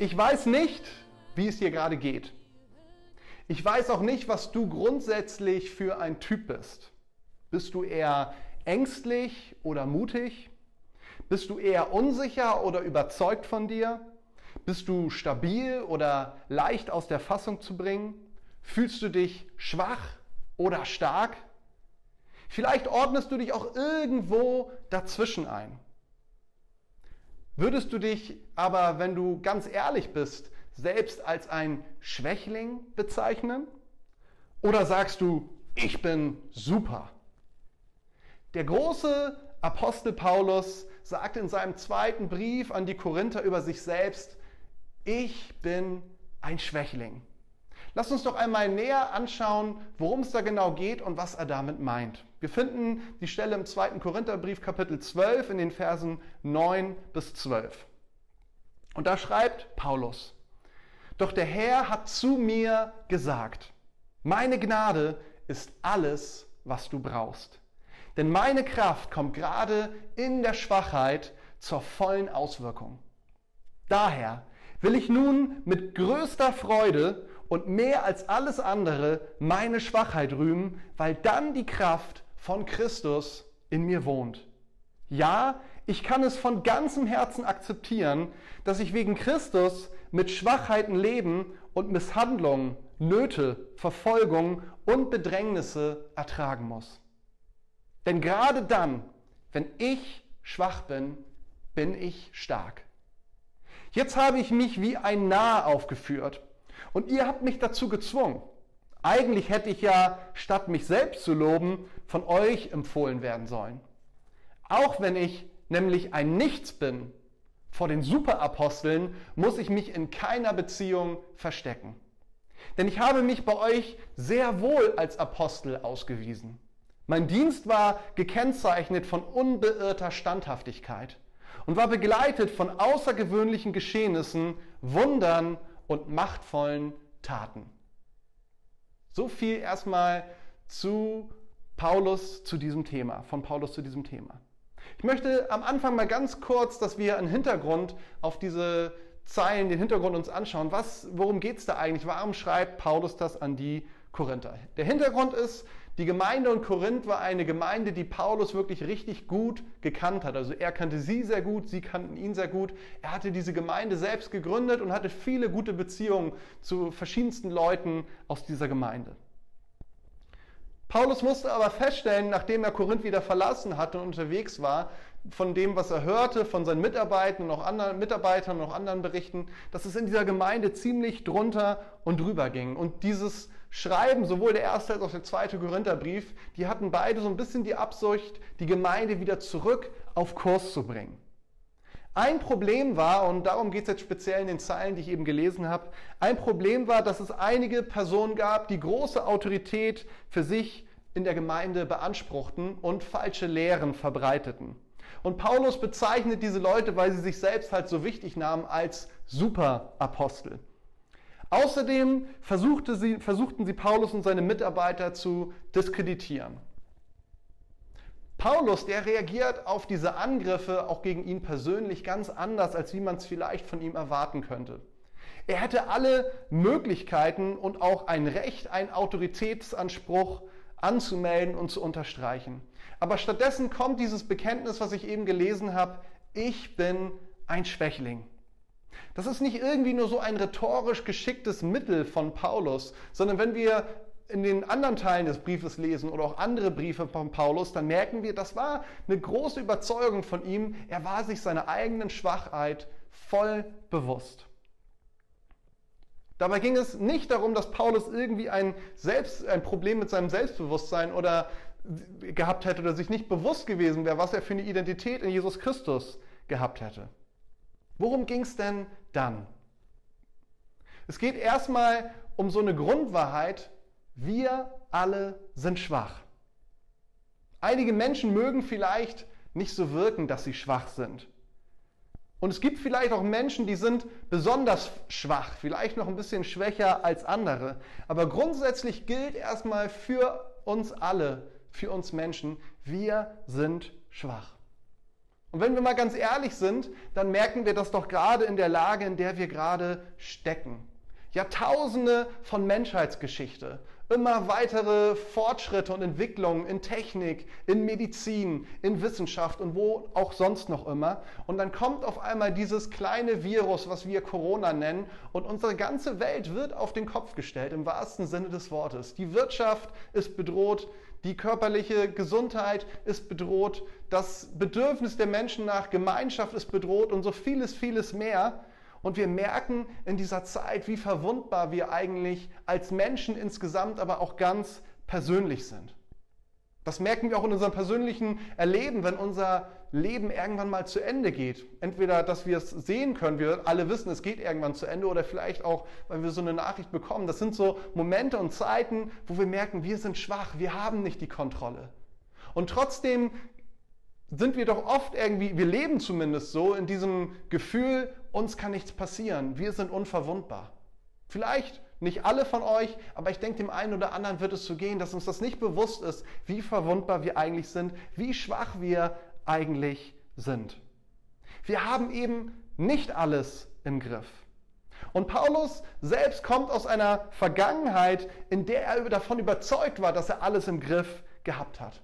Ich weiß nicht, wie es dir gerade geht. Ich weiß auch nicht, was du grundsätzlich für ein Typ bist. Bist du eher ängstlich oder mutig? Bist du eher unsicher oder überzeugt von dir? Bist du stabil oder leicht aus der Fassung zu bringen? Fühlst du dich schwach oder stark? Vielleicht ordnest du dich auch irgendwo dazwischen ein. Würdest du dich aber, wenn du ganz ehrlich bist, selbst als ein Schwächling bezeichnen? Oder sagst du, ich bin super? Der große Apostel Paulus sagt in seinem zweiten Brief an die Korinther über sich selbst, ich bin ein Schwächling. Lass uns doch einmal näher anschauen, worum es da genau geht und was er damit meint. Wir finden die Stelle im zweiten Korintherbrief Kapitel 12 in den Versen 9 bis 12. Und da schreibt Paulus, doch der Herr hat zu mir gesagt, meine Gnade ist alles, was du brauchst. Denn meine Kraft kommt gerade in der Schwachheit zur vollen Auswirkung. Daher will ich nun mit größter Freude und mehr als alles andere meine Schwachheit rühmen, weil dann die Kraft von Christus in mir wohnt. Ja, ich kann es von ganzem Herzen akzeptieren, dass ich wegen Christus mit Schwachheiten leben und Misshandlungen, Nöte, Verfolgung und Bedrängnisse ertragen muss. Denn gerade dann, wenn ich schwach bin, bin ich stark. Jetzt habe ich mich wie ein Narr aufgeführt und ihr habt mich dazu gezwungen. Eigentlich hätte ich ja, statt mich selbst zu loben, von euch empfohlen werden sollen. Auch wenn ich nämlich ein Nichts bin, vor den Superaposteln muss ich mich in keiner Beziehung verstecken. Denn ich habe mich bei euch sehr wohl als Apostel ausgewiesen. Mein Dienst war gekennzeichnet von unbeirrter Standhaftigkeit und war begleitet von außergewöhnlichen Geschehnissen, Wundern und machtvollen Taten. So viel erstmal zu Paulus zu diesem Thema, von Paulus zu diesem Thema. Ich möchte am Anfang mal ganz kurz, dass wir einen Hintergrund auf diese Zeilen, den Hintergrund uns anschauen. Was, worum geht es da eigentlich? Warum schreibt Paulus das an die Korinther? Der Hintergrund ist, die Gemeinde in Korinth war eine Gemeinde, die Paulus wirklich richtig gut gekannt hat. Also er kannte sie sehr gut, sie kannten ihn sehr gut. Er hatte diese Gemeinde selbst gegründet und hatte viele gute Beziehungen zu verschiedensten Leuten aus dieser Gemeinde. Paulus musste aber feststellen, nachdem er Korinth wieder verlassen hatte und unterwegs war, von dem, was er hörte, von seinen Mitarbeitern und auch anderen Mitarbeitern und auch anderen Berichten, dass es in dieser Gemeinde ziemlich drunter und drüber ging. Und dieses schreiben, sowohl der erste als auch der zweite Korintherbrief, die hatten beide so ein bisschen die Absicht, die Gemeinde wieder zurück auf Kurs zu bringen. Ein Problem war, und darum geht es jetzt speziell in den Zeilen, die ich eben gelesen habe, ein Problem war, dass es einige Personen gab, die große Autorität für sich in der Gemeinde beanspruchten und falsche Lehren verbreiteten. Und Paulus bezeichnet diese Leute, weil sie sich selbst halt so wichtig nahmen, als Superapostel. Außerdem versuchte sie, versuchten sie Paulus und seine Mitarbeiter zu diskreditieren. Paulus, der reagiert auf diese Angriffe auch gegen ihn persönlich ganz anders, als wie man es vielleicht von ihm erwarten könnte. Er hätte alle Möglichkeiten und auch ein Recht, einen Autoritätsanspruch anzumelden und zu unterstreichen. Aber stattdessen kommt dieses Bekenntnis, was ich eben gelesen habe, ich bin ein Schwächling. Das ist nicht irgendwie nur so ein rhetorisch geschicktes Mittel von Paulus, sondern wenn wir in den anderen Teilen des Briefes lesen oder auch andere Briefe von Paulus, dann merken wir, das war eine große Überzeugung von ihm. Er war sich seiner eigenen Schwachheit voll bewusst. Dabei ging es nicht darum, dass Paulus irgendwie ein, Selbst, ein Problem mit seinem Selbstbewusstsein oder gehabt hätte oder sich nicht bewusst gewesen wäre, was er für eine Identität in Jesus Christus gehabt hätte. Worum ging es denn dann? Es geht erstmal um so eine Grundwahrheit, wir alle sind schwach. Einige Menschen mögen vielleicht nicht so wirken, dass sie schwach sind. Und es gibt vielleicht auch Menschen, die sind besonders schwach, vielleicht noch ein bisschen schwächer als andere. Aber grundsätzlich gilt erstmal für uns alle, für uns Menschen, wir sind schwach. Und wenn wir mal ganz ehrlich sind, dann merken wir das doch gerade in der Lage, in der wir gerade stecken. Jahrtausende von Menschheitsgeschichte, immer weitere Fortschritte und Entwicklungen in Technik, in Medizin, in Wissenschaft und wo auch sonst noch immer. Und dann kommt auf einmal dieses kleine Virus, was wir Corona nennen, und unsere ganze Welt wird auf den Kopf gestellt, im wahrsten Sinne des Wortes. Die Wirtschaft ist bedroht, die körperliche Gesundheit ist bedroht, das Bedürfnis der Menschen nach Gemeinschaft ist bedroht und so vieles, vieles mehr. Und wir merken in dieser Zeit, wie verwundbar wir eigentlich als Menschen insgesamt, aber auch ganz persönlich sind. Das merken wir auch in unserem persönlichen Erleben, wenn unser Leben irgendwann mal zu Ende geht. Entweder, dass wir es sehen können, wir alle wissen, es geht irgendwann zu Ende, oder vielleicht auch, weil wir so eine Nachricht bekommen. Das sind so Momente und Zeiten, wo wir merken, wir sind schwach, wir haben nicht die Kontrolle. Und trotzdem sind wir doch oft irgendwie, wir leben zumindest so in diesem Gefühl, uns kann nichts passieren, wir sind unverwundbar. Vielleicht nicht alle von euch, aber ich denke, dem einen oder anderen wird es so gehen, dass uns das nicht bewusst ist, wie verwundbar wir eigentlich sind, wie schwach wir eigentlich sind. Wir haben eben nicht alles im Griff. Und Paulus selbst kommt aus einer Vergangenheit, in der er davon überzeugt war, dass er alles im Griff gehabt hat.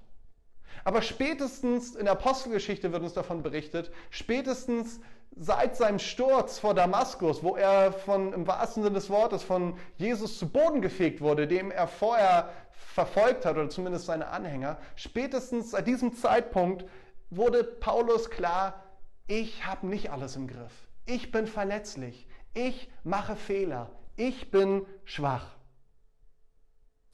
Aber spätestens in der Apostelgeschichte wird uns davon berichtet, spätestens seit seinem Sturz vor Damaskus, wo er von, im wahrsten Sinne des Wortes von Jesus zu Boden gefegt wurde, dem er vorher verfolgt hat, oder zumindest seine Anhänger, spätestens seit diesem Zeitpunkt wurde Paulus klar, ich habe nicht alles im Griff. Ich bin verletzlich. Ich mache Fehler. Ich bin schwach.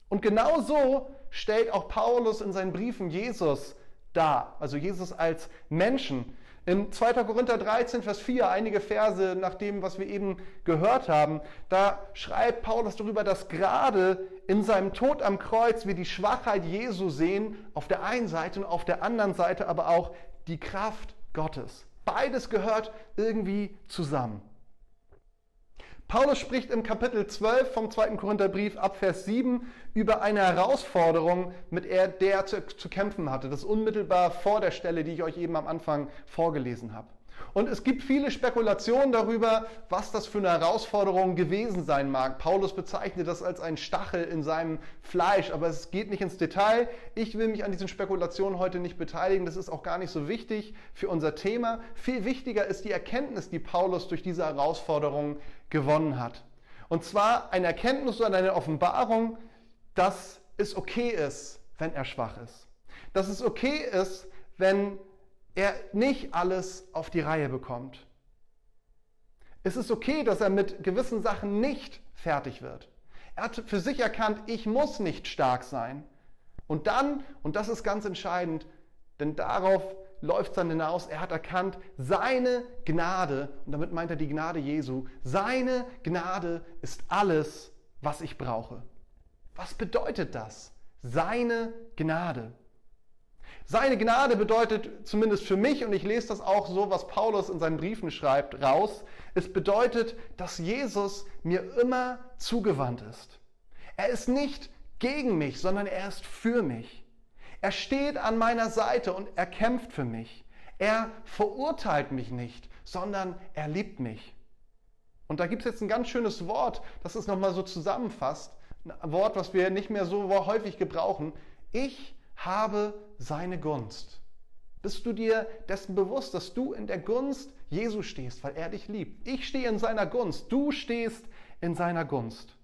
Und genau so stellt auch Paulus in seinen Briefen Jesus dar, also Jesus als Menschen. In 2. Korinther 13, Vers 4, einige Verse nach dem, was wir eben gehört haben, da schreibt Paulus darüber, dass gerade in seinem Tod am Kreuz wir die Schwachheit Jesu sehen, auf der einen Seite und auf der anderen Seite aber auch die Kraft Gottes. Beides gehört irgendwie zusammen. Paulus spricht im Kapitel 12 vom 2. Korintherbrief ab Vers 7 über eine Herausforderung, mit der er zu, zu kämpfen hatte. Das unmittelbar vor der Stelle, die ich euch eben am Anfang vorgelesen habe. Und es gibt viele Spekulationen darüber, was das für eine Herausforderung gewesen sein mag. Paulus bezeichnet das als einen Stachel in seinem Fleisch, aber es geht nicht ins Detail. Ich will mich an diesen Spekulationen heute nicht beteiligen. Das ist auch gar nicht so wichtig für unser Thema. Viel wichtiger ist die Erkenntnis, die Paulus durch diese Herausforderung gewonnen hat. Und zwar eine Erkenntnis oder eine Offenbarung, dass es okay ist, wenn er schwach ist. Dass es okay ist, wenn er nicht alles auf die Reihe bekommt. Es ist okay, dass er mit gewissen Sachen nicht fertig wird. Er hat für sich erkannt, ich muss nicht stark sein. Und dann, und das ist ganz entscheidend, denn darauf läuft es dann hinaus, er hat erkannt, seine Gnade, und damit meint er die Gnade Jesu, seine Gnade ist alles, was ich brauche. Was bedeutet das? Seine Gnade. Seine Gnade bedeutet zumindest für mich, und ich lese das auch so, was Paulus in seinen Briefen schreibt, raus, es bedeutet, dass Jesus mir immer zugewandt ist. Er ist nicht gegen mich, sondern er ist für mich. Er steht an meiner Seite und er kämpft für mich. Er verurteilt mich nicht, sondern er liebt mich. Und da gibt es jetzt ein ganz schönes Wort, das es nochmal so zusammenfasst. Ein Wort, was wir nicht mehr so häufig gebrauchen. Ich habe seine Gunst. Bist du dir dessen bewusst, dass du in der Gunst Jesu stehst, weil er dich liebt? Ich stehe in seiner Gunst, du stehst in seiner Gunst.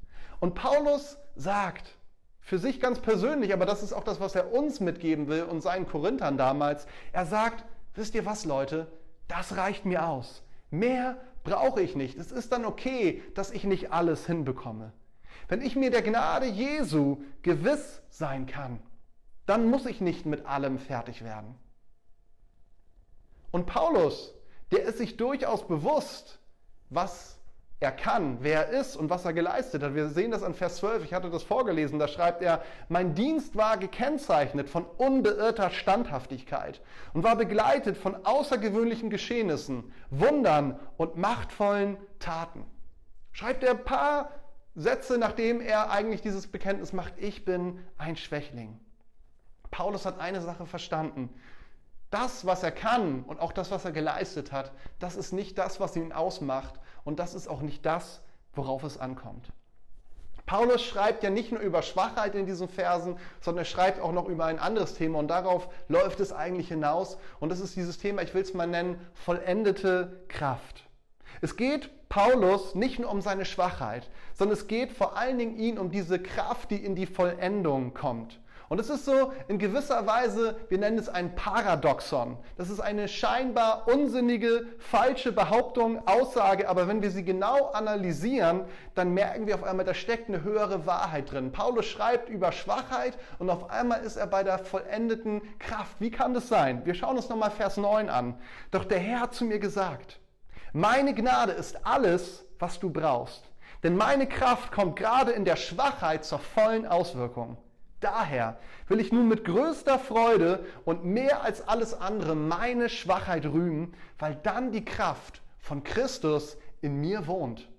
Und Paulus sagt, für sich ganz persönlich, aber das ist auch das, was er uns mitgeben will und seinen Korinthern damals, er sagt, wisst ihr was, Leute, das reicht mir aus. Mehr brauche ich nicht. Es ist dann okay, dass ich nicht alles hinbekomme. Wenn ich mir der Gnade Jesu gewiss sein kann, dann muss ich nicht mit allem fertig werden. Und Paulus, der ist sich durchaus bewusst, was er kann, wer er ist und was er geleistet hat. Wir sehen das an Vers 12, ich hatte das vorgelesen, da schreibt er, mein Dienst war gekennzeichnet von unbeirrter Standhaftigkeit und war begleitet von außergewöhnlichen Geschehnissen, Wundern und machtvollen Taten. Schreibt er ein paar Sätze, nachdem er eigentlich dieses Bekenntnis macht, ich bin ein Schwächling. Paulus hat eine Sache verstanden. Das, was er kann und auch das, was er geleistet hat, das ist nicht das, was ihn ausmacht und das ist auch nicht das, worauf es ankommt. Paulus schreibt ja nicht nur über Schwachheit in diesen Versen, sondern er schreibt auch noch über ein anderes Thema und darauf läuft es eigentlich hinaus. Und das ist dieses Thema, ich will es mal nennen, vollendete Kraft. Es geht Paulus nicht nur um seine Schwachheit, sondern es geht vor allen Dingen ihn um diese Kraft, die in die Vollendung kommt. Und es ist so in gewisser Weise, wir nennen es ein Paradoxon. Das ist eine scheinbar unsinnige, falsche Behauptung, Aussage, aber wenn wir sie genau analysieren, dann merken wir auf einmal, da steckt eine höhere Wahrheit drin. Paulus schreibt über Schwachheit und auf einmal ist er bei der vollendeten Kraft. Wie kann das sein? Wir schauen uns nochmal Vers 9 an. Doch der Herr hat zu mir gesagt, meine Gnade ist alles, was du brauchst. Denn meine Kraft kommt gerade in der Schwachheit zur vollen Auswirkung. Daher will ich nun mit größter Freude und mehr als alles andere meine Schwachheit rühmen, weil dann die Kraft von Christus in mir wohnt.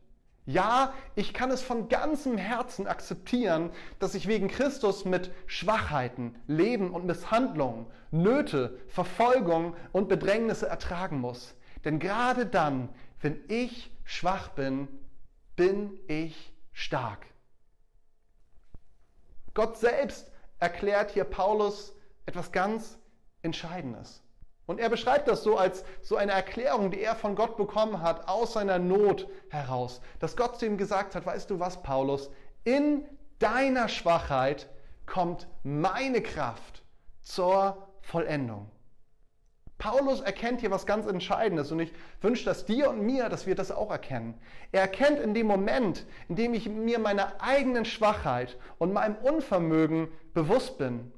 Ja, ich kann es von ganzem Herzen akzeptieren, dass ich wegen Christus mit Schwachheiten, Leben und Misshandlungen, Nöte, Verfolgung und Bedrängnisse ertragen muss. Denn gerade dann, wenn ich schwach bin, bin ich stark. Gott selbst erklärt hier Paulus etwas ganz Entscheidendes. Und er beschreibt das so als so eine Erklärung, die er von Gott bekommen hat, aus seiner Not heraus. Dass Gott zu ihm gesagt hat, weißt du was, Paulus, in deiner Schwachheit kommt meine Kraft zur Vollendung. Paulus erkennt hier was ganz Entscheidendes und ich wünsche das dir und mir, dass wir das auch erkennen. Er erkennt in dem Moment, in dem ich mir meiner eigenen Schwachheit und meinem Unvermögen bewusst bin.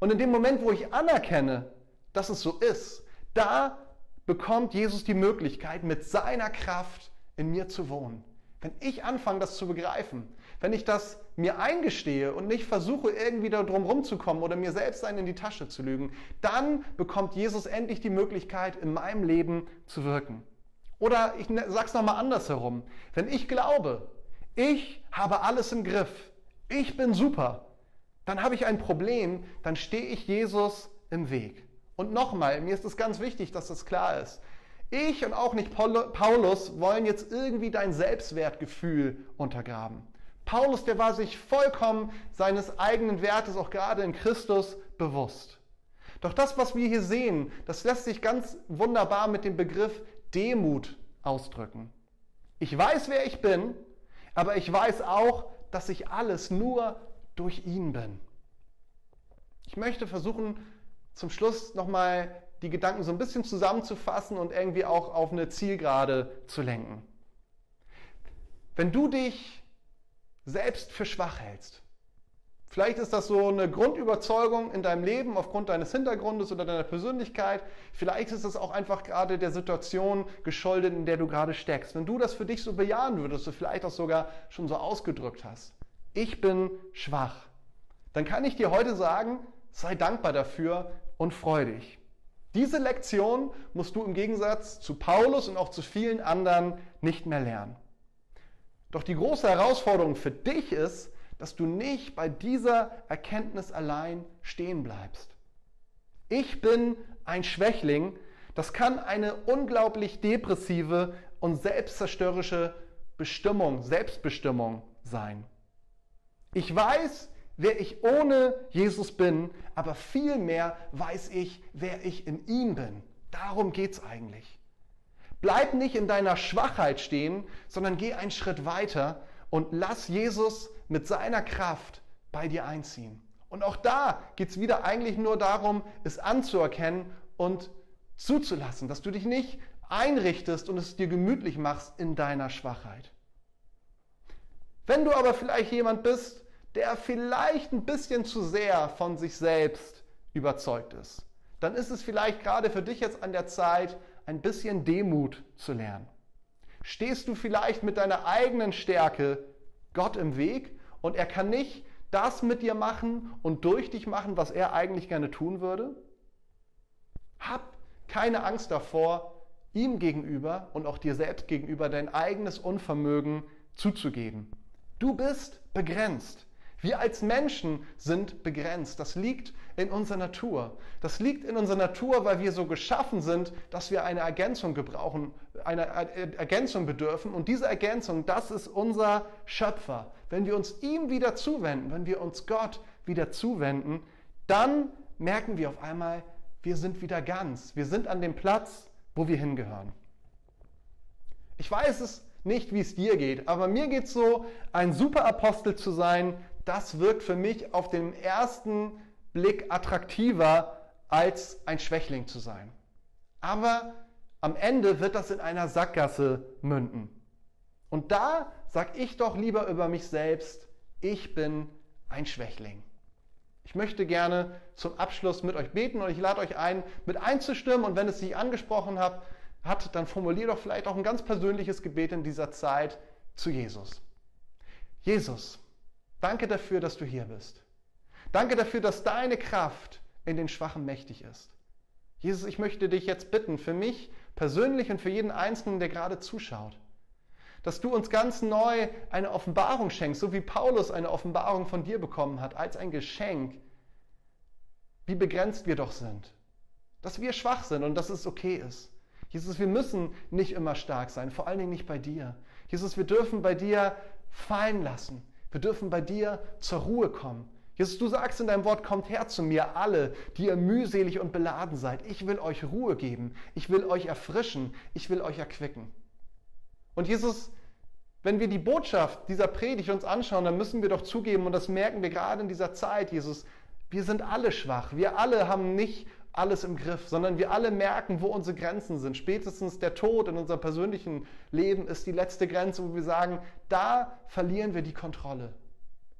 Und in dem Moment, wo ich anerkenne, dass es so ist, da bekommt Jesus die Möglichkeit, mit seiner Kraft in mir zu wohnen. Wenn ich anfange, das zu begreifen, wenn ich das mir eingestehe und nicht versuche, irgendwie da drum rumzukommen oder mir selbst einen in die Tasche zu lügen, dann bekommt Jesus endlich die Möglichkeit, in meinem Leben zu wirken. Oder ich ne, sage es nochmal andersherum. Wenn ich glaube, ich habe alles im Griff, ich bin super, dann habe ich ein Problem, dann stehe ich Jesus im Weg. Und nochmal, mir ist es ganz wichtig, dass das klar ist. Ich und auch nicht Paulus wollen jetzt irgendwie dein Selbstwertgefühl untergraben. Paulus, der war sich vollkommen seines eigenen Wertes, auch gerade in Christus, bewusst. Doch das, was wir hier sehen, das lässt sich ganz wunderbar mit dem Begriff Demut ausdrücken. Ich weiß, wer ich bin, aber ich weiß auch, dass ich alles nur durch ihn bin. Ich möchte versuchen, zum Schluss nochmal die Gedanken so ein bisschen zusammenzufassen und irgendwie auch auf eine Zielgerade zu lenken. Wenn du dich selbst für schwach hältst, vielleicht ist das so eine Grundüberzeugung in deinem Leben aufgrund deines Hintergrundes oder deiner Persönlichkeit, vielleicht ist es auch einfach gerade der Situation geschuldet, in der du gerade steckst. Wenn du das für dich so bejahen würdest, du vielleicht auch sogar schon so ausgedrückt hast, ich bin schwach, dann kann ich dir heute sagen, sei dankbar dafür und freu dich. Diese Lektion musst du im Gegensatz zu Paulus und auch zu vielen anderen nicht mehr lernen. Doch die große Herausforderung für dich ist, dass du nicht bei dieser Erkenntnis allein stehen bleibst. Ich bin ein Schwächling, das kann eine unglaublich depressive und selbstzerstörerische Bestimmung, Selbstbestimmung sein. Ich weiß, wer ich ohne Jesus bin, aber vielmehr weiß ich, wer ich in ihm bin. Darum geht es eigentlich. Bleib nicht in deiner Schwachheit stehen, sondern geh einen Schritt weiter und lass Jesus mit seiner Kraft bei dir einziehen. Und auch da geht es wieder eigentlich nur darum, es anzuerkennen und zuzulassen, dass du dich nicht einrichtest und es dir gemütlich machst in deiner Schwachheit. Wenn du aber vielleicht jemand bist, der vielleicht ein bisschen zu sehr von sich selbst überzeugt ist, dann ist es vielleicht gerade für dich jetzt an der Zeit, ein bisschen Demut zu lernen. Stehst du vielleicht mit deiner eigenen Stärke Gott im Weg und er kann nicht das mit dir machen und durch dich machen, was er eigentlich gerne tun würde? Hab keine Angst davor, ihm gegenüber und auch dir selbst gegenüber dein eigenes Unvermögen zuzugeben. Du bist begrenzt. Wir als Menschen sind begrenzt. Das liegt in unserer Natur. Das liegt in unserer Natur, weil wir so geschaffen sind, dass wir eine Ergänzung gebrauchen, eine Ergänzung bedürfen. Und diese Ergänzung, das ist unser Schöpfer. Wenn wir uns ihm wieder zuwenden, wenn wir uns Gott wieder zuwenden, dann merken wir auf einmal, wir sind wieder ganz. Wir sind an dem Platz, wo wir hingehören. Ich weiß es nicht, wie es dir geht, aber mir geht es so, ein Superapostel zu sein, das wirkt für mich auf den ersten Blick attraktiver, als ein Schwächling zu sein. Aber am Ende wird das in einer Sackgasse münden. Und da sage ich doch lieber über mich selbst, ich bin ein Schwächling. Ich möchte gerne zum Abschluss mit euch beten und ich lade euch ein, mit einzustimmen. Und wenn es sich angesprochen hat, hat, dann formulier doch vielleicht auch ein ganz persönliches Gebet in dieser Zeit zu Jesus. Jesus, danke dafür, dass du hier bist. Danke dafür, dass deine Kraft in den Schwachen mächtig ist. Jesus, ich möchte dich jetzt bitten, für mich persönlich und für jeden Einzelnen, der gerade zuschaut, dass du uns ganz neu eine Offenbarung schenkst, so wie Paulus eine Offenbarung von dir bekommen hat, als ein Geschenk, wie begrenzt wir doch sind, dass wir schwach sind und dass es okay ist. Jesus, wir müssen nicht immer stark sein, vor allen Dingen nicht bei dir. Jesus, wir dürfen bei dir fallen lassen. Wir dürfen bei dir zur Ruhe kommen. Jesus, du sagst in deinem Wort, kommt her zu mir alle, die ihr mühselig und beladen seid. Ich will euch Ruhe geben. Ich will euch erfrischen. Ich will euch erquicken. Und Jesus, wenn wir die Botschaft dieser Predigt uns anschauen, dann müssen wir doch zugeben, und das merken wir gerade in dieser Zeit, Jesus, wir sind alle schwach. Wir alle haben nicht alles im Griff, sondern wir alle merken, wo unsere Grenzen sind. Spätestens der Tod in unserem persönlichen Leben ist die letzte Grenze, wo wir sagen, da verlieren wir die Kontrolle.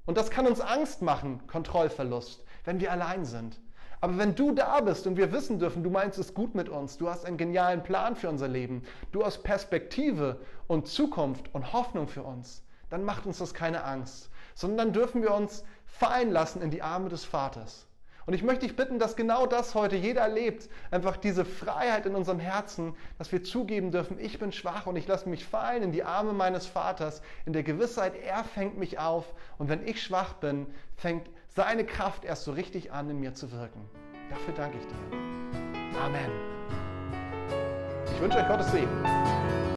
Und das kann uns Angst machen, Kontrollverlust, wenn wir allein sind. Aber wenn du da bist und wir wissen dürfen, du meinst es gut mit uns, du hast einen genialen Plan für unser Leben, du hast Perspektive und Zukunft und Hoffnung für uns, dann macht uns das keine Angst, sondern dann dürfen wir uns fallen lassen in die Arme des Vaters. Und ich möchte dich bitten, dass genau das heute jeder erlebt. Einfach diese Freiheit in unserem Herzen, dass wir zugeben dürfen, ich bin schwach und ich lasse mich fallen in die Arme meines Vaters, in der Gewissheit, er fängt mich auf. Und wenn ich schwach bin, fängt seine Kraft erst so richtig an, in mir zu wirken. Dafür danke ich dir. Amen. Ich wünsche euch Gottes Segen.